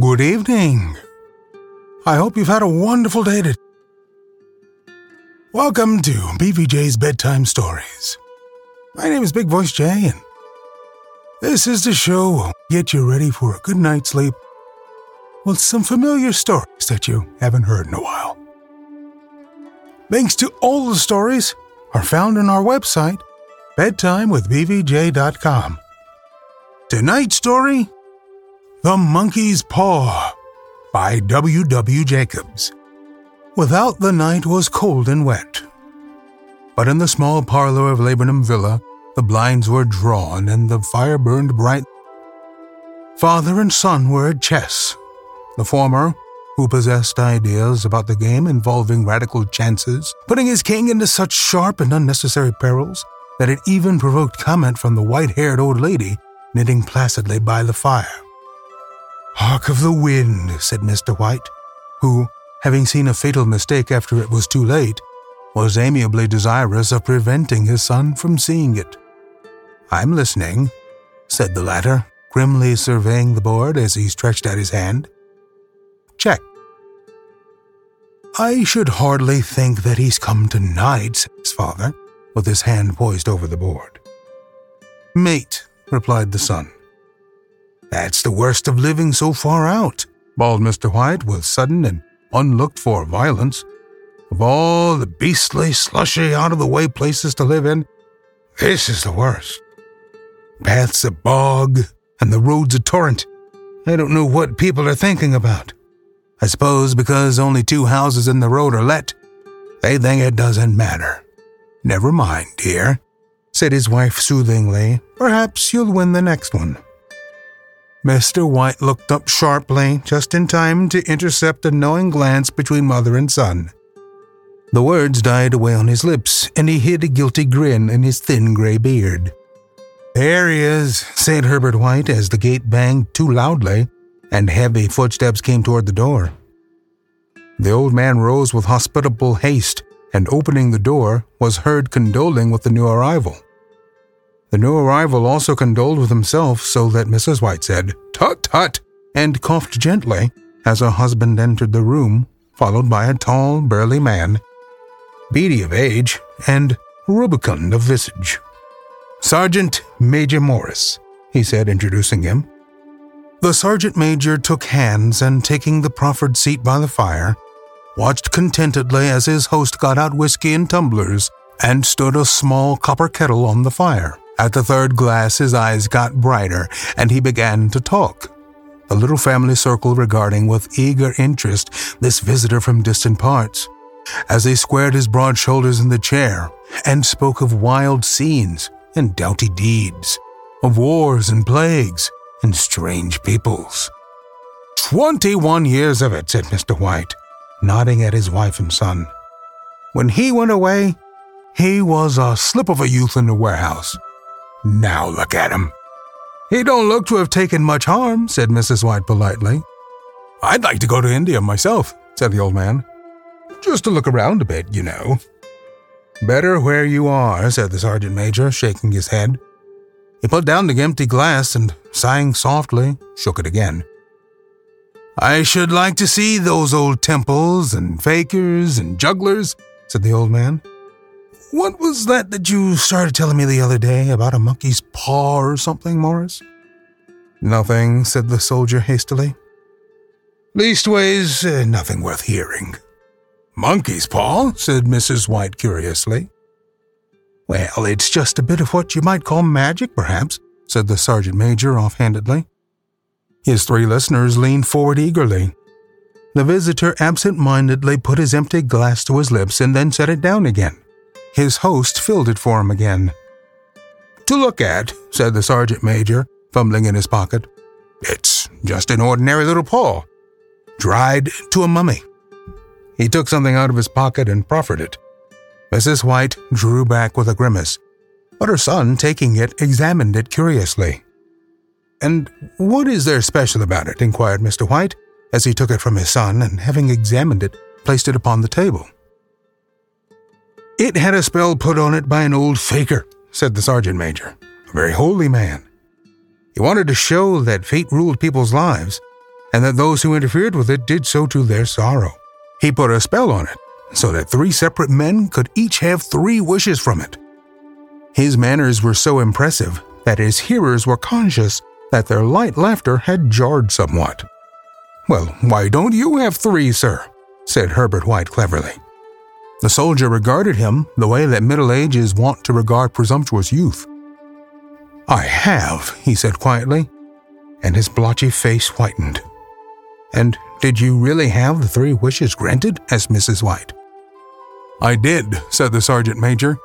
Good evening. I hope you've had a wonderful day today. Welcome to BVJ's Bedtime Stories. My name is Big Voice Jay, and this is the show will get you ready for a good night's sleep with some familiar stories that you haven't heard in a while. Links to all the stories are found on our website, bedtimewithbvj.com. Tonight's story The Monkey's Paw by W. W. Jacobs. Without the night was cold and wet. But in the small parlor of Laburnum Villa, the blinds were drawn and the fire burned bright. Father and son were at chess. The former, who possessed ideas about the game involving radical chances, putting his king into such sharp and unnecessary perils that it even provoked comment from the white haired old lady knitting placidly by the fire. Hark of the wind, said Mr. White, who, having seen a fatal mistake after it was too late, was amiably desirous of preventing his son from seeing it. I'm listening, said the latter, grimly surveying the board as he stretched out his hand. Check. I should hardly think that he's come tonight, said his father, with his hand poised over the board. Mate, replied the son. That's the worst of living so far out, bawled Mr. White with sudden and unlooked for violence. Of all the beastly, slushy, out of the way places to live in, this is the worst. Paths a bog, and the roads a torrent. I don't know what people are thinking about. I suppose because only two houses in the road are let, they think it doesn't matter. Never mind, dear, said his wife soothingly. Perhaps you'll win the next one. Mr. White looked up sharply, just in time to intercept a knowing glance between mother and son. The words died away on his lips, and he hid a guilty grin in his thin gray beard. There he is, said Herbert White as the gate banged too loudly, and heavy footsteps came toward the door. The old man rose with hospitable haste, and opening the door, was heard condoling with the new arrival. The new arrival also condoled with himself, so that Mrs. White said, Tut tut, and coughed gently as her husband entered the room, followed by a tall, burly man, beady of age and rubicund of visage. Sergeant Major Morris, he said, introducing him. The sergeant major took hands and, taking the proffered seat by the fire, watched contentedly as his host got out whiskey in tumblers and stood a small copper kettle on the fire. At the third glass, his eyes got brighter, and he began to talk. The little family circle regarding with eager interest this visitor from distant parts, as he squared his broad shoulders in the chair and spoke of wild scenes and doughty deeds, of wars and plagues and strange peoples. Twenty one years of it, said Mr. White, nodding at his wife and son. When he went away, he was a slip of a youth in the warehouse now look at him. He don't look to have taken much harm, said Mrs. White politely. I'd like to go to India myself, said the old man. Just to look around a bit, you know. Better where you are, said the sergeant major, shaking his head. He put down the empty glass and, sighing softly, shook it again. I should like to see those old temples and fakirs and jugglers, said the old man. What was that that you started telling me the other day about a monkey's paw or something, Morris? Nothing, said the soldier hastily. Leastways, uh, nothing worth hearing. Monkey's paw, said Mrs. White curiously. Well, it's just a bit of what you might call magic, perhaps, said the sergeant major offhandedly. His three listeners leaned forward eagerly. The visitor absent mindedly put his empty glass to his lips and then set it down again. His host filled it for him again. To look at, said the sergeant major, fumbling in his pocket. It's just an ordinary little paw, dried to a mummy. He took something out of his pocket and proffered it. Mrs. White drew back with a grimace, but her son, taking it, examined it curiously. And what is there special about it? inquired Mr. White, as he took it from his son and, having examined it, placed it upon the table. It had a spell put on it by an old fakir, said the sergeant major, a very holy man. He wanted to show that fate ruled people's lives, and that those who interfered with it did so to their sorrow. He put a spell on it, so that three separate men could each have three wishes from it. His manners were so impressive that his hearers were conscious that their light laughter had jarred somewhat. Well, why don't you have three, sir? said Herbert White cleverly. The soldier regarded him the way that middle age is wont to regard presumptuous youth. I have, he said quietly, and his blotchy face whitened. And did you really have the three wishes granted? asked Mrs. White. I did, said the sergeant major,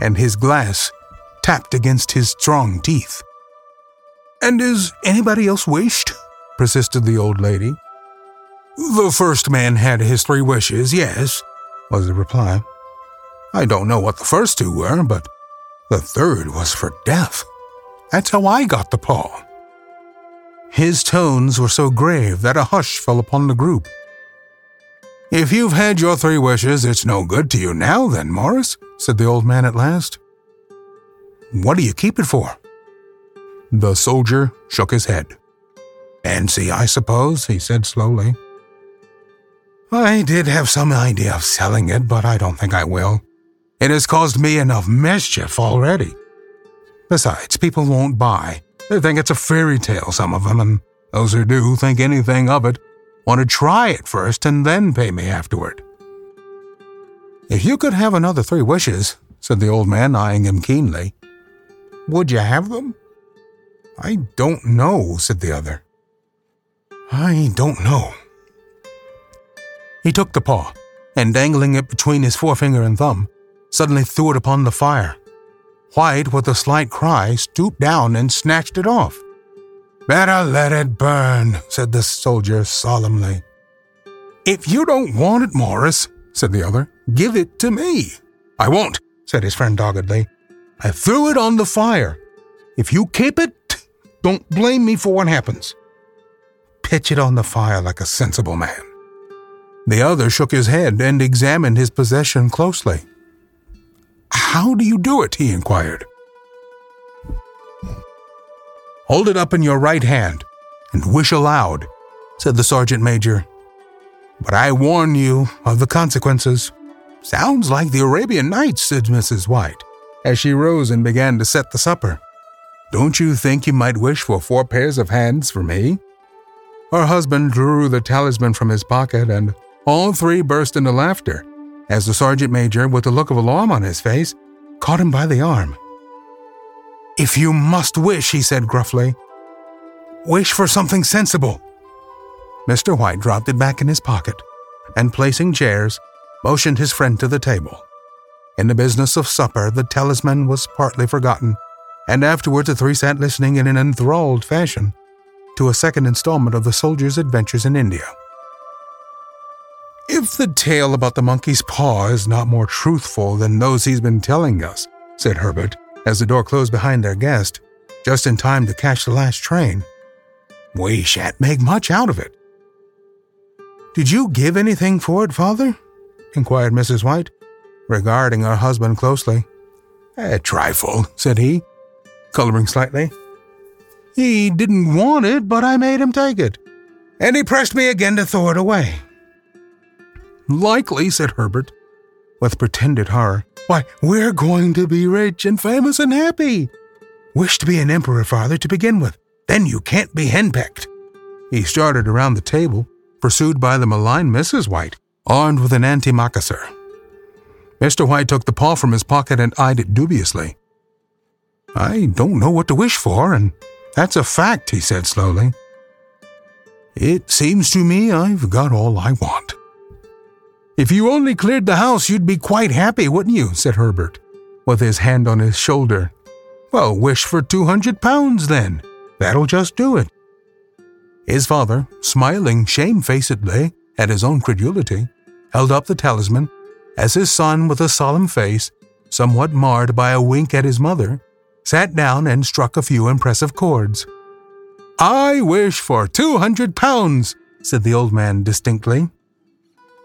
and his glass tapped against his strong teeth. And is anybody else wished? persisted the old lady. The first man had his three wishes, yes, was the reply. I don't know what the first two were, but the third was for death. That's how I got the paw. His tones were so grave that a hush fell upon the group. If you've had your three wishes, it's no good to you now, then, Morris, said the old man at last. What do you keep it for? The soldier shook his head. Fancy, I suppose, he said slowly. I did have some idea of selling it, but I don't think I will. It has caused me enough mischief already. Besides, people won't buy. They think it's a fairy tale, some of them, and those who do think anything of it want to try it first and then pay me afterward. If you could have another three wishes, said the old man, eyeing him keenly, would you have them? I don't know, said the other. I don't know. He took the paw, and dangling it between his forefinger and thumb, suddenly threw it upon the fire. White, with a slight cry, stooped down and snatched it off. Better let it burn, said the soldier solemnly. If you don't want it, Morris, said the other, give it to me. I won't, said his friend doggedly. I threw it on the fire. If you keep it, don't blame me for what happens. Pitch it on the fire like a sensible man. The other shook his head and examined his possession closely. How do you do it? he inquired. Hold it up in your right hand and wish aloud, said the sergeant major. But I warn you of the consequences. Sounds like the Arabian Nights, said Mrs. White, as she rose and began to set the supper. Don't you think you might wish for four pairs of hands for me? Her husband drew the talisman from his pocket and all three burst into laughter as the sergeant major, with a look of alarm on his face, caught him by the arm. If you must wish, he said gruffly, wish for something sensible. Mr. White dropped it back in his pocket and, placing chairs, motioned his friend to the table. In the business of supper, the talisman was partly forgotten, and afterwards the three sat listening in an enthralled fashion to a second installment of the soldier's adventures in India. If the tale about the monkey's paw is not more truthful than those he's been telling us, said Herbert, as the door closed behind their guest, just in time to catch the last train, we shan't make much out of it. Did you give anything for it, father? inquired Mrs. White, regarding her husband closely. A trifle, said he, coloring slightly. He didn't want it, but I made him take it, and he pressed me again to throw it away. Likely, said Herbert, with pretended horror. Why, we're going to be rich and famous and happy. Wish to be an emperor, father, to begin with. Then you can't be henpecked. He started around the table, pursued by the malign Mrs. White, armed with an antimacassar. Mr. White took the paw from his pocket and eyed it dubiously. I don't know what to wish for, and that's a fact, he said slowly. It seems to me I've got all I want. If you only cleared the house, you'd be quite happy, wouldn't you? said Herbert, with his hand on his shoulder. Well, wish for two hundred pounds then. That'll just do it. His father, smiling shamefacedly at his own credulity, held up the talisman as his son, with a solemn face, somewhat marred by a wink at his mother, sat down and struck a few impressive chords. I wish for two hundred pounds, said the old man distinctly.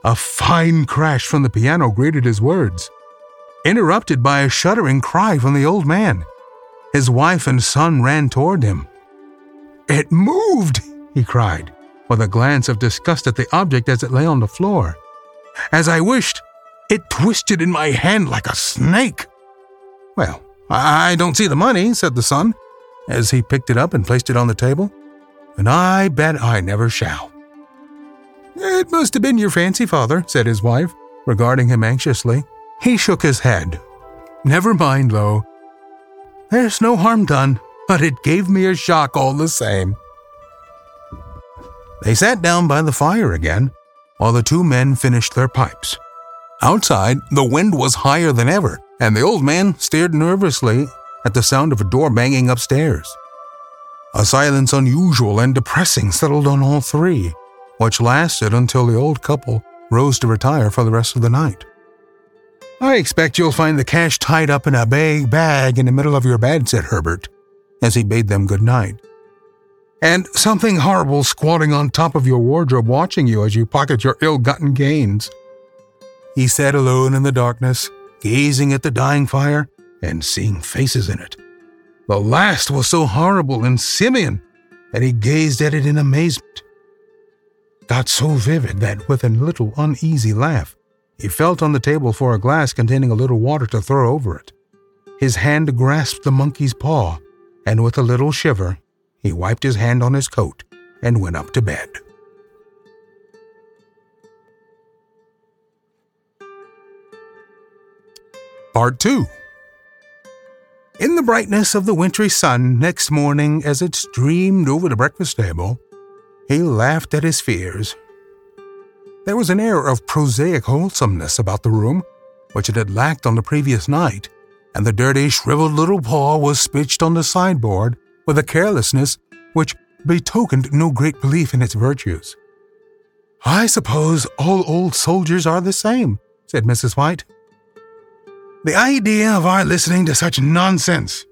A fine crash from the piano greeted his words, interrupted by a shuddering cry from the old man. His wife and son ran toward him. It moved, he cried. with a glance of disgust at the object as it lay on the floor. As I wished, it twisted in my hand like a snake. Well, I don't see the money, said the son, as he picked it up and placed it on the table. And I bet I never shall. It must have been your fancy, father, said his wife, regarding him anxiously. He shook his head. Never mind, though. There's no harm done, but it gave me a shock all the same. They sat down by the fire again while the two men finished their pipes. Outside, the wind was higher than ever, and the old man stared nervously at the sound of a door banging upstairs. A silence unusual and depressing settled on all three, which lasted until the old couple rose to retire for the rest of the night. I expect you'll find the cash tied up in a big bag in the middle of your bed, said Herbert, as he bade them good night. And something horrible squatting on top of your wardrobe watching you as you pocket your ill gotten gains. He sat alone in the darkness, gazing at the dying fire and seeing faces in it. The last was so horrible and simian that he gazed at it in amazement. Got so vivid that with a little uneasy laugh, he felt on the table for a glass containing a little water to throw over it. His hand grasped the monkey's paw, and with a little shiver, he wiped his hand on his coat and went up to bed. Part 2 In the brightness of the wintry sun next morning, as it streamed over the breakfast table, he laughed at his fears there was an air of prosaic wholesomeness about the room, which it had lacked on the previous night, and the dirty, shriveled little paw was pitched on the sideboard with a carelessness which betokened no great belief in its virtues. I suppose all old soldiers are the same, said Mrs. White. The idea of our listening to such nonsense.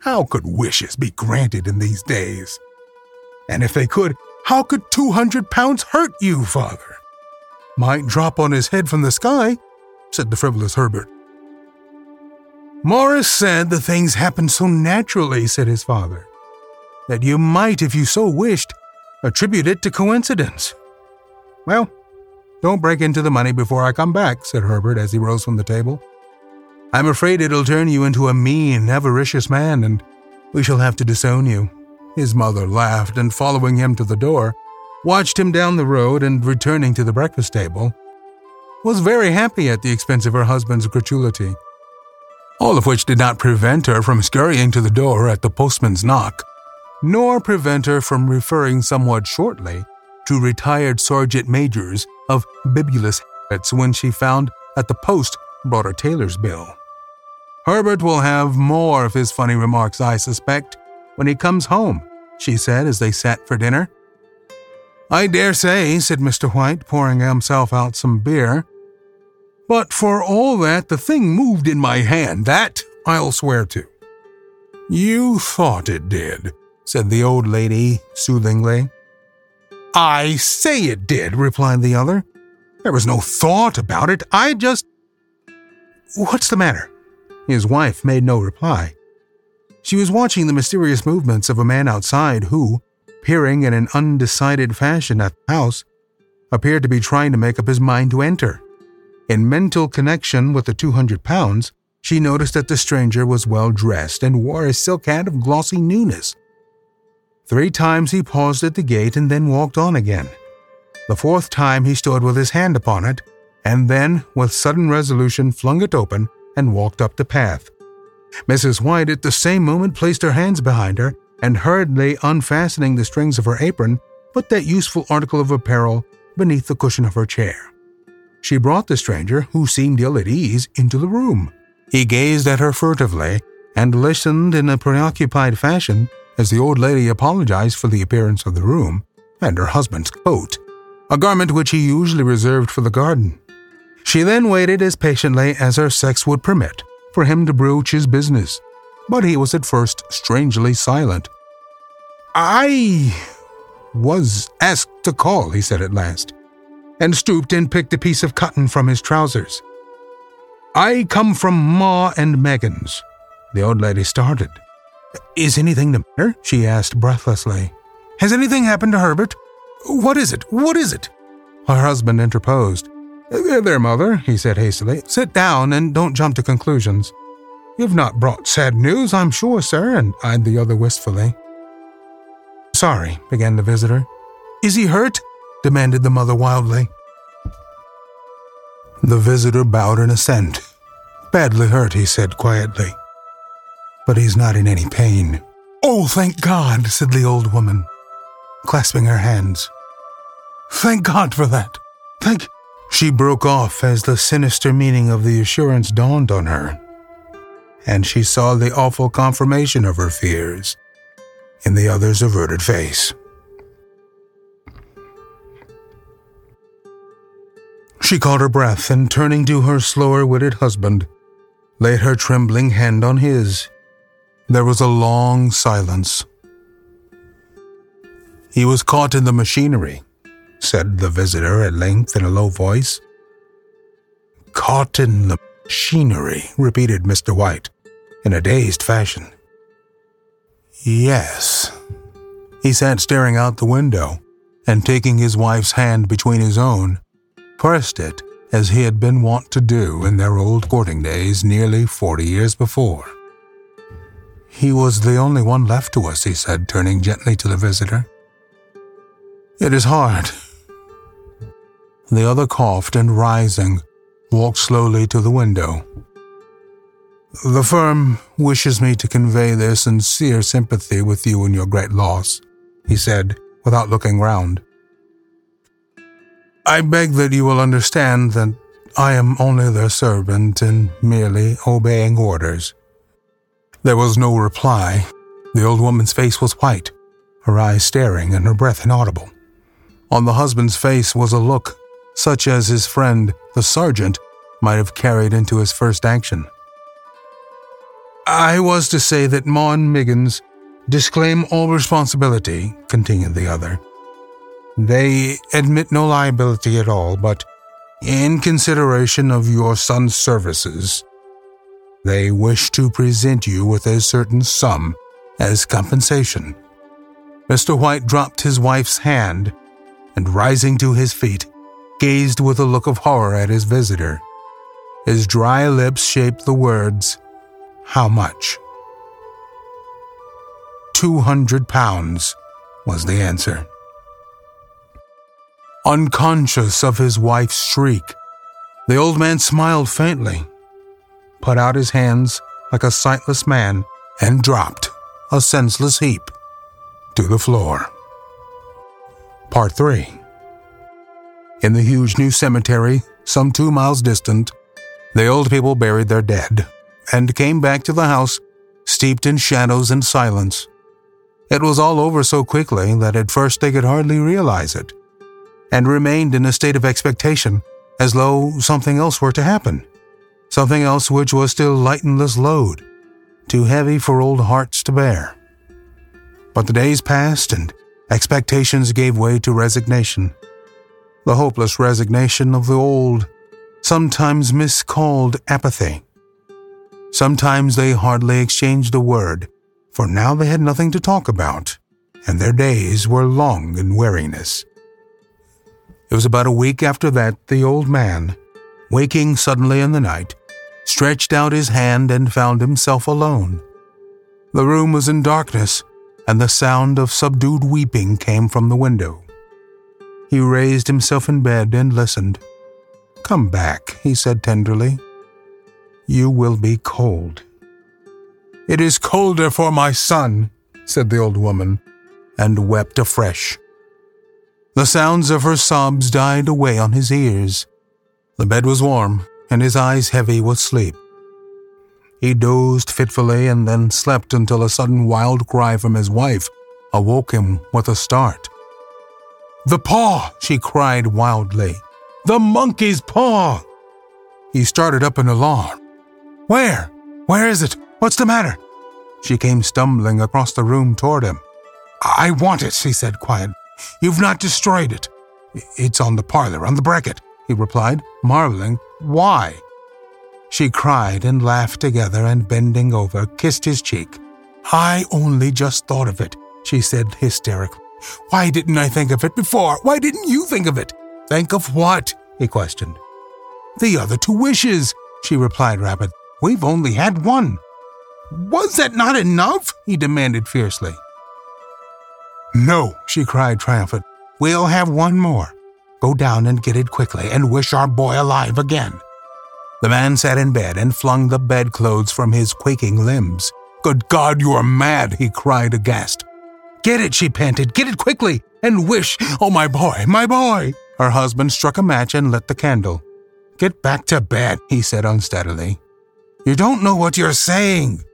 How could wishes be granted in these days? And if they could, how could 200 pounds hurt you, father? Might drop on his head from the sky, said the frivolous Herbert. Morris said the things happened so naturally, said his father, that you might, if you so wished, attribute it to coincidence. Well, don't break into the money before I come back, said Herbert as he rose from the table. I'm afraid it'll turn you into a mean, avaricious man, and we shall have to disown you. His mother laughed and, following him to the door, watched him down the road and, returning to the breakfast table, was very happy at the expense of her husband's gratuity. All of which did not prevent her from scurrying to the door at the postman's knock, nor prevent her from referring somewhat shortly to retired sergeant majors of bibulous habits when she found that the post brought a tailor's bill. Herbert will have more of his funny remarks, I suspect, when he comes home, she said as they sat for dinner. I dare say, said Mr. White, pouring himself out some beer. But for all that, the thing moved in my hand, that I'll swear to. You thought it did, said the old lady soothingly. I say it did, replied the other. There was no thought about it. I just. What's the matter? His wife made no reply. She was watching the mysterious movements of a man outside who, peering in an undecided fashion at the house, appeared to be trying to make up his mind to enter. In mental connection with the 200 pounds, she noticed that the stranger was well dressed and wore a silk hat of glossy newness. Three times he paused at the gate and then walked on again. The fourth time he stood with his hand upon it, and then, with sudden resolution, flung it open and walked up the path. Mrs. White at the same moment placed her hands behind her and hurriedly unfastening the strings of her apron, put that useful article of apparel beneath the cushion of her chair. She brought the stranger, who seemed ill at ease, into the room. He gazed at her furtively and listened in a preoccupied fashion as the old lady apologized for the appearance of the room and her husband's coat, a garment which he usually reserved for the garden. She then waited as patiently as her sex would permit for him to broach his business, but he was at first strangely silent. I was asked to call, he said at last, and stooped and picked a piece of cotton from his trousers. I come from Maw and Meggins. The old lady started. Is anything the matter? she asked breathlessly. Has anything happened to Herbert? What is it? What is it? Her husband interposed. There, there, mother, he said hastily. Sit down and don't jump to conclusions. You've not brought sad news, I'm sure, sir, and eyed the other wistfully. Sorry, began the visitor. Is he hurt? demanded the mother wildly. The visitor bowed in assent. Badly hurt, he said quietly. But he's not in any pain. Oh, thank God, said the old woman, clasping her hands. Thank God for that. Thank. She broke off as the sinister meaning of the assurance dawned on her, and she saw the awful confirmation of her fears in the other's averted face. She caught her breath and, turning to her slower witted husband, laid her trembling hand on his. There was a long silence. He was caught in the machinery, said the visitor at length in a low voice. Caught in the machinery, repeated Mr. White, in a dazed fashion. Yes. He sat staring out the window, and taking his wife's hand between his own, pressed it as he had been wont to do in their old courting days nearly forty years before. He was the only one left to us, he said, turning gently to the visitor. It is hard. The other coughed and, rising, walked slowly to the window. The firm wishes me to convey their sincere sympathy with you in your great loss, he said, without looking round. I beg that you will understand that I am only their servant and merely obeying orders. There was no reply. The old woman's face was white, her eyes staring and her breath inaudible. On the husband's face was a look such as his friend, the sergeant, might have carried into his first action. I was to say that Maw and Meggins disclaim all responsibility, continued the other. They admit no liability at all, but in consideration of your son's services, they wish to present you with a certain sum as compensation. Mr. White dropped his wife's hand and, rising to his feet, gazed with a look of horror at his visitor. His dry lips shaped the words, How much? Two hundred pounds was the answer. Unconscious of his wife's shriek, the old man smiled faintly put out his hands like a sightless man, and dropped, a senseless heap, to the floor. Part 3 In the huge new cemetery, some two miles distant, the old people buried their dead and came back to the house steeped in shadows and silence. It was all over so quickly that at first they could hardly realize it, and remained in a state of expectation as though something else were to happen something else which was still lightenless load, too heavy for old hearts to bear. But the days passed and expectations gave way to resignation. The hopeless resignation of the old, sometimes miscalled apathy. Sometimes they hardly exchanged a word, for now they had nothing to talk about, and their days were long in weariness. It was about a week after that the old man, waking suddenly in the night, stretched out his hand and found himself alone. The room was in darkness, and the sound of subdued weeping came from the window. He raised himself in bed and listened. Come back, he said tenderly. You will be cold. It is colder for my son, said the old woman, and wept afresh. The sounds of her sobs died away on his ears. The bed was warm, and his eyes heavy with sleep. He dozed fitfully and then slept until a sudden wild cry from his wife awoke him with a start. The paw! she cried wildly. The monkey's paw! He started up in alarm. Where? Where is it? What's the matter? She came stumbling across the room toward him. I want it, she said quietly. You've not destroyed it. It's on the parlor, on the bracket he replied, marveling. Why? She cried and laughed together and, bending over, kissed his cheek. I only just thought of it, she said hysterically. Why didn't I think of it before? Why didn't you think of it? Think of what? he questioned. The other two wishes, she replied rapidly. We've only had one. Was that not enough? he demanded fiercely. No, she cried triumphant. We'll have one more. Go down and get it quickly and wish our boy alive again. The man sat in bed and flung the bedclothes from his quaking limbs. Good God, you are mad, he cried aghast. Get it, she panted. Get it quickly and wish. Oh, my boy, my boy. Her husband struck a match and lit the candle. Get back to bed, he said unsteadily. You don't know what you're saying.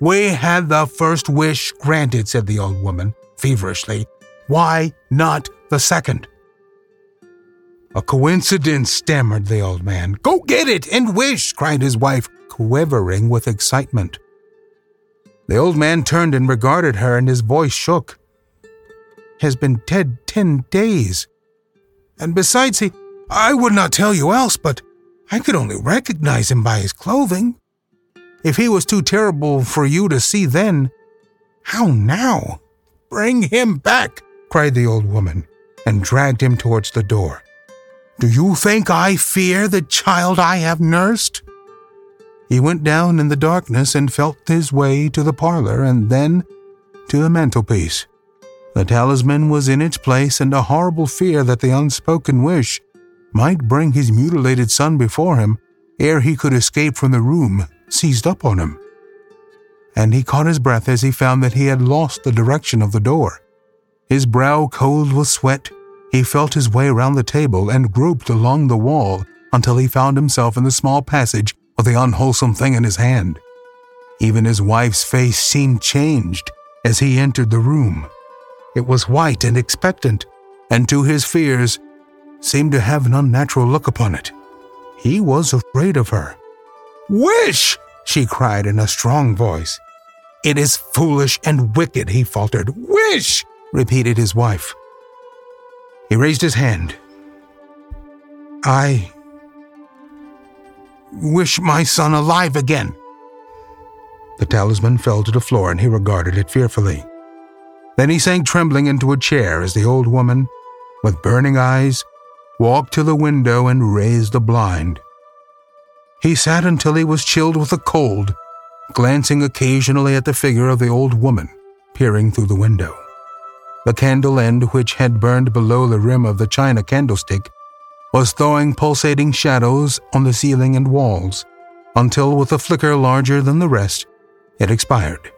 We had the first wish granted, said the old woman feverishly. Why not the second? A coincidence, stammered the old man. Go get it and wish, cried his wife, quivering with excitement. The old man turned and regarded her, and his voice shook. Has been dead ten days. And besides, he, I would not tell you else, but I could only recognize him by his clothing. If he was too terrible for you to see then, how now? Bring him back, cried the old woman, and dragged him towards the door. Do you think I fear the child I have nursed? He went down in the darkness and felt his way to the parlor and then to the mantelpiece. The talisman was in its place, and a horrible fear that the unspoken wish might bring his mutilated son before him ere he could escape from the room seized up on him and he caught his breath as he found that he had lost the direction of the door. His brow cold with sweat, he felt his way around the table and groped along the wall until he found himself in the small passage with the unwholesome thing in his hand. Even his wife's face seemed changed as he entered the room. It was white and expectant, and to his fears, seemed to have an unnatural look upon it. He was afraid of her. Wish! she cried in a strong voice. It is foolish and wicked, he faltered. Wish, repeated his wife. He raised his hand. I wish my son alive again. The talisman fell to the floor and he regarded it fearfully. Then he sank trembling into a chair as the old woman, with burning eyes, walked to the window and raised the blind. He sat until he was chilled with the cold, glancing occasionally at the figure of the old woman peering through the window. The candle end, which had burned below the rim of the china candlestick, was throwing pulsating shadows on the ceiling and walls, until, with a flicker larger than the rest, it expired.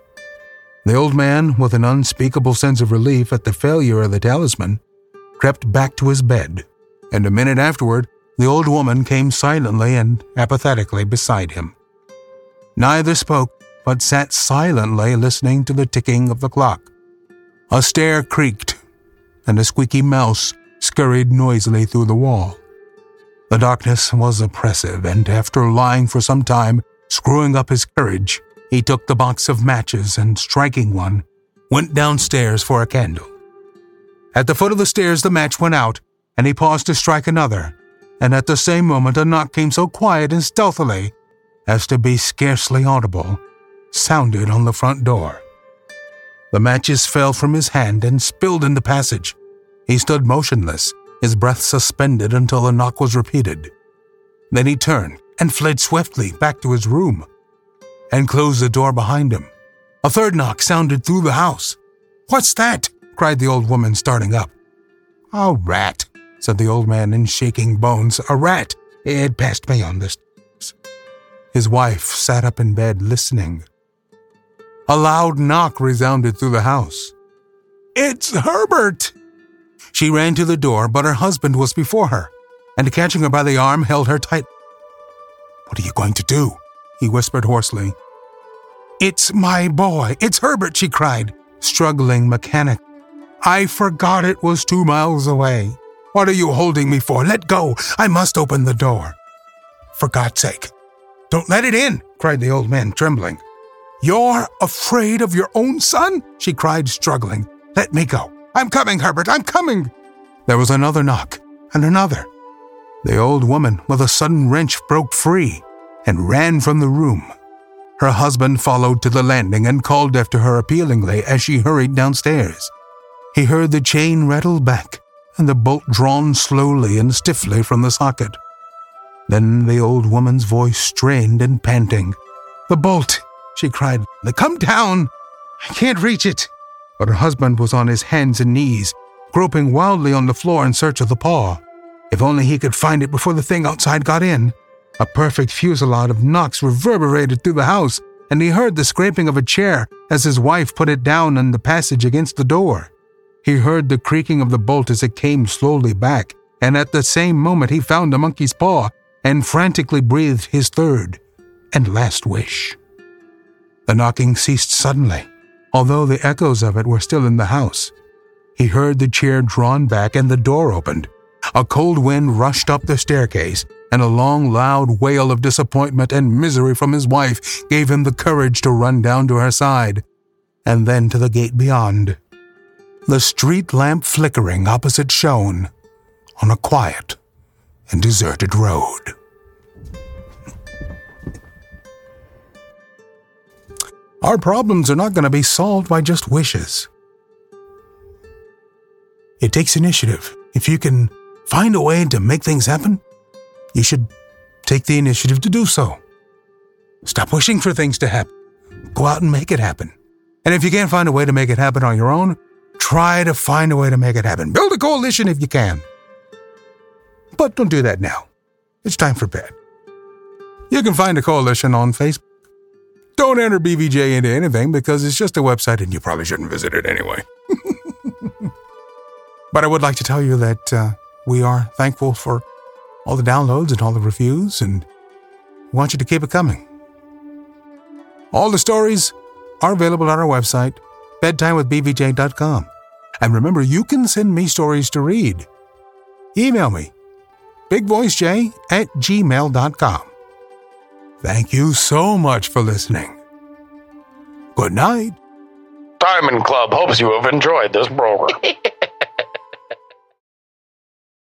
The old man, with an unspeakable sense of relief at the failure of the talisman, crept back to his bed, and a minute afterward the old woman came silently and apathetically beside him. Neither spoke, but sat silently listening to the ticking of the clock. A stair creaked, and a squeaky mouse scurried noisily through the wall. The darkness was oppressive, and after lying for some time, screwing up his courage, he took the box of matches and, striking one, went downstairs for a candle. At the foot of the stairs, the match went out, and he paused to strike another, and at the same moment a knock came so quiet and stealthily as to be scarcely audible, sounded on the front door. The matches fell from his hand and spilled in the passage. He stood motionless, his breath suspended until the knock was repeated. Then he turned and fled swiftly back to his room and closed the door behind him. A third knock sounded through the house. What's that? cried the old woman, starting up. A rat, said the old man in shaking bones. A rat! It passed me on this. His wife sat up in bed listening. A loud knock resounded through the house. It's Herbert! She ran to the door, but her husband was before her, and catching her by the arm, held her tight. What are you going to do? he whispered hoarsely. It's my boy. It's Herbert, she cried, struggling mechanic. I forgot it was two miles away. What are you holding me for? Let go! I must open the door. For God's sake, don't let it in, cried the old man, trembling. You're afraid of your own son? she cried, struggling. Let me go. I'm coming, Herbert, I'm coming. There was another knock, and another. The old woman, with a sudden wrench, broke free and ran from the room. Her husband followed to the landing and called after her appealingly as she hurried downstairs. he heard the chain rattle back and the bolt drawn slowly and stiffly from the socket. Then the old woman's voice strained and panting. The bolt, she cried. Come down! I can't reach it. But her husband was on his hands and knees, groping wildly on the floor in search of the paw. If only he could find it before the thing outside got in. A perfect fusillade of knocks reverberated through the house, and he heard the scraping of a chair as his wife put it down in the passage against the door. He heard the creaking of the bolt as it came slowly back, and at the same moment he found the monkey's paw and frantically breathed his third and last wish. The knocking ceased suddenly, although the echoes of it were still in the house. He heard the chair drawn back and the door opened. A cold wind rushed up the staircase, and a long, loud wail of disappointment and misery from his wife gave him the courage to run down to her side, and then to the gate beyond the street lamp flickering opposite shone on a quiet and deserted road. Our problems are not going to be solved by just wishes. It takes initiative. If you can find a way to make things happen, you should take the initiative to do so. Stop wishing for things to happen. Go out and make it happen. And if you can't find a way to make it happen on your own, Try to find a way to make it happen. Build a coalition if you can. But don't do that now. It's time for bed. You can find a coalition on Facebook. Don't enter BVJ into anything because it's just a website and you probably shouldn't visit it anyway. but I would like to tell you that uh, we are thankful for all the downloads and all the reviews and want you to keep it coming. All the stories are available on our website, bedtimewithbvj.com. And remember, you can send me stories to read. Email me, bigvoicej at gmail.com. Thank you so much for listening. Good night. Diamond Club hopes you have enjoyed this program.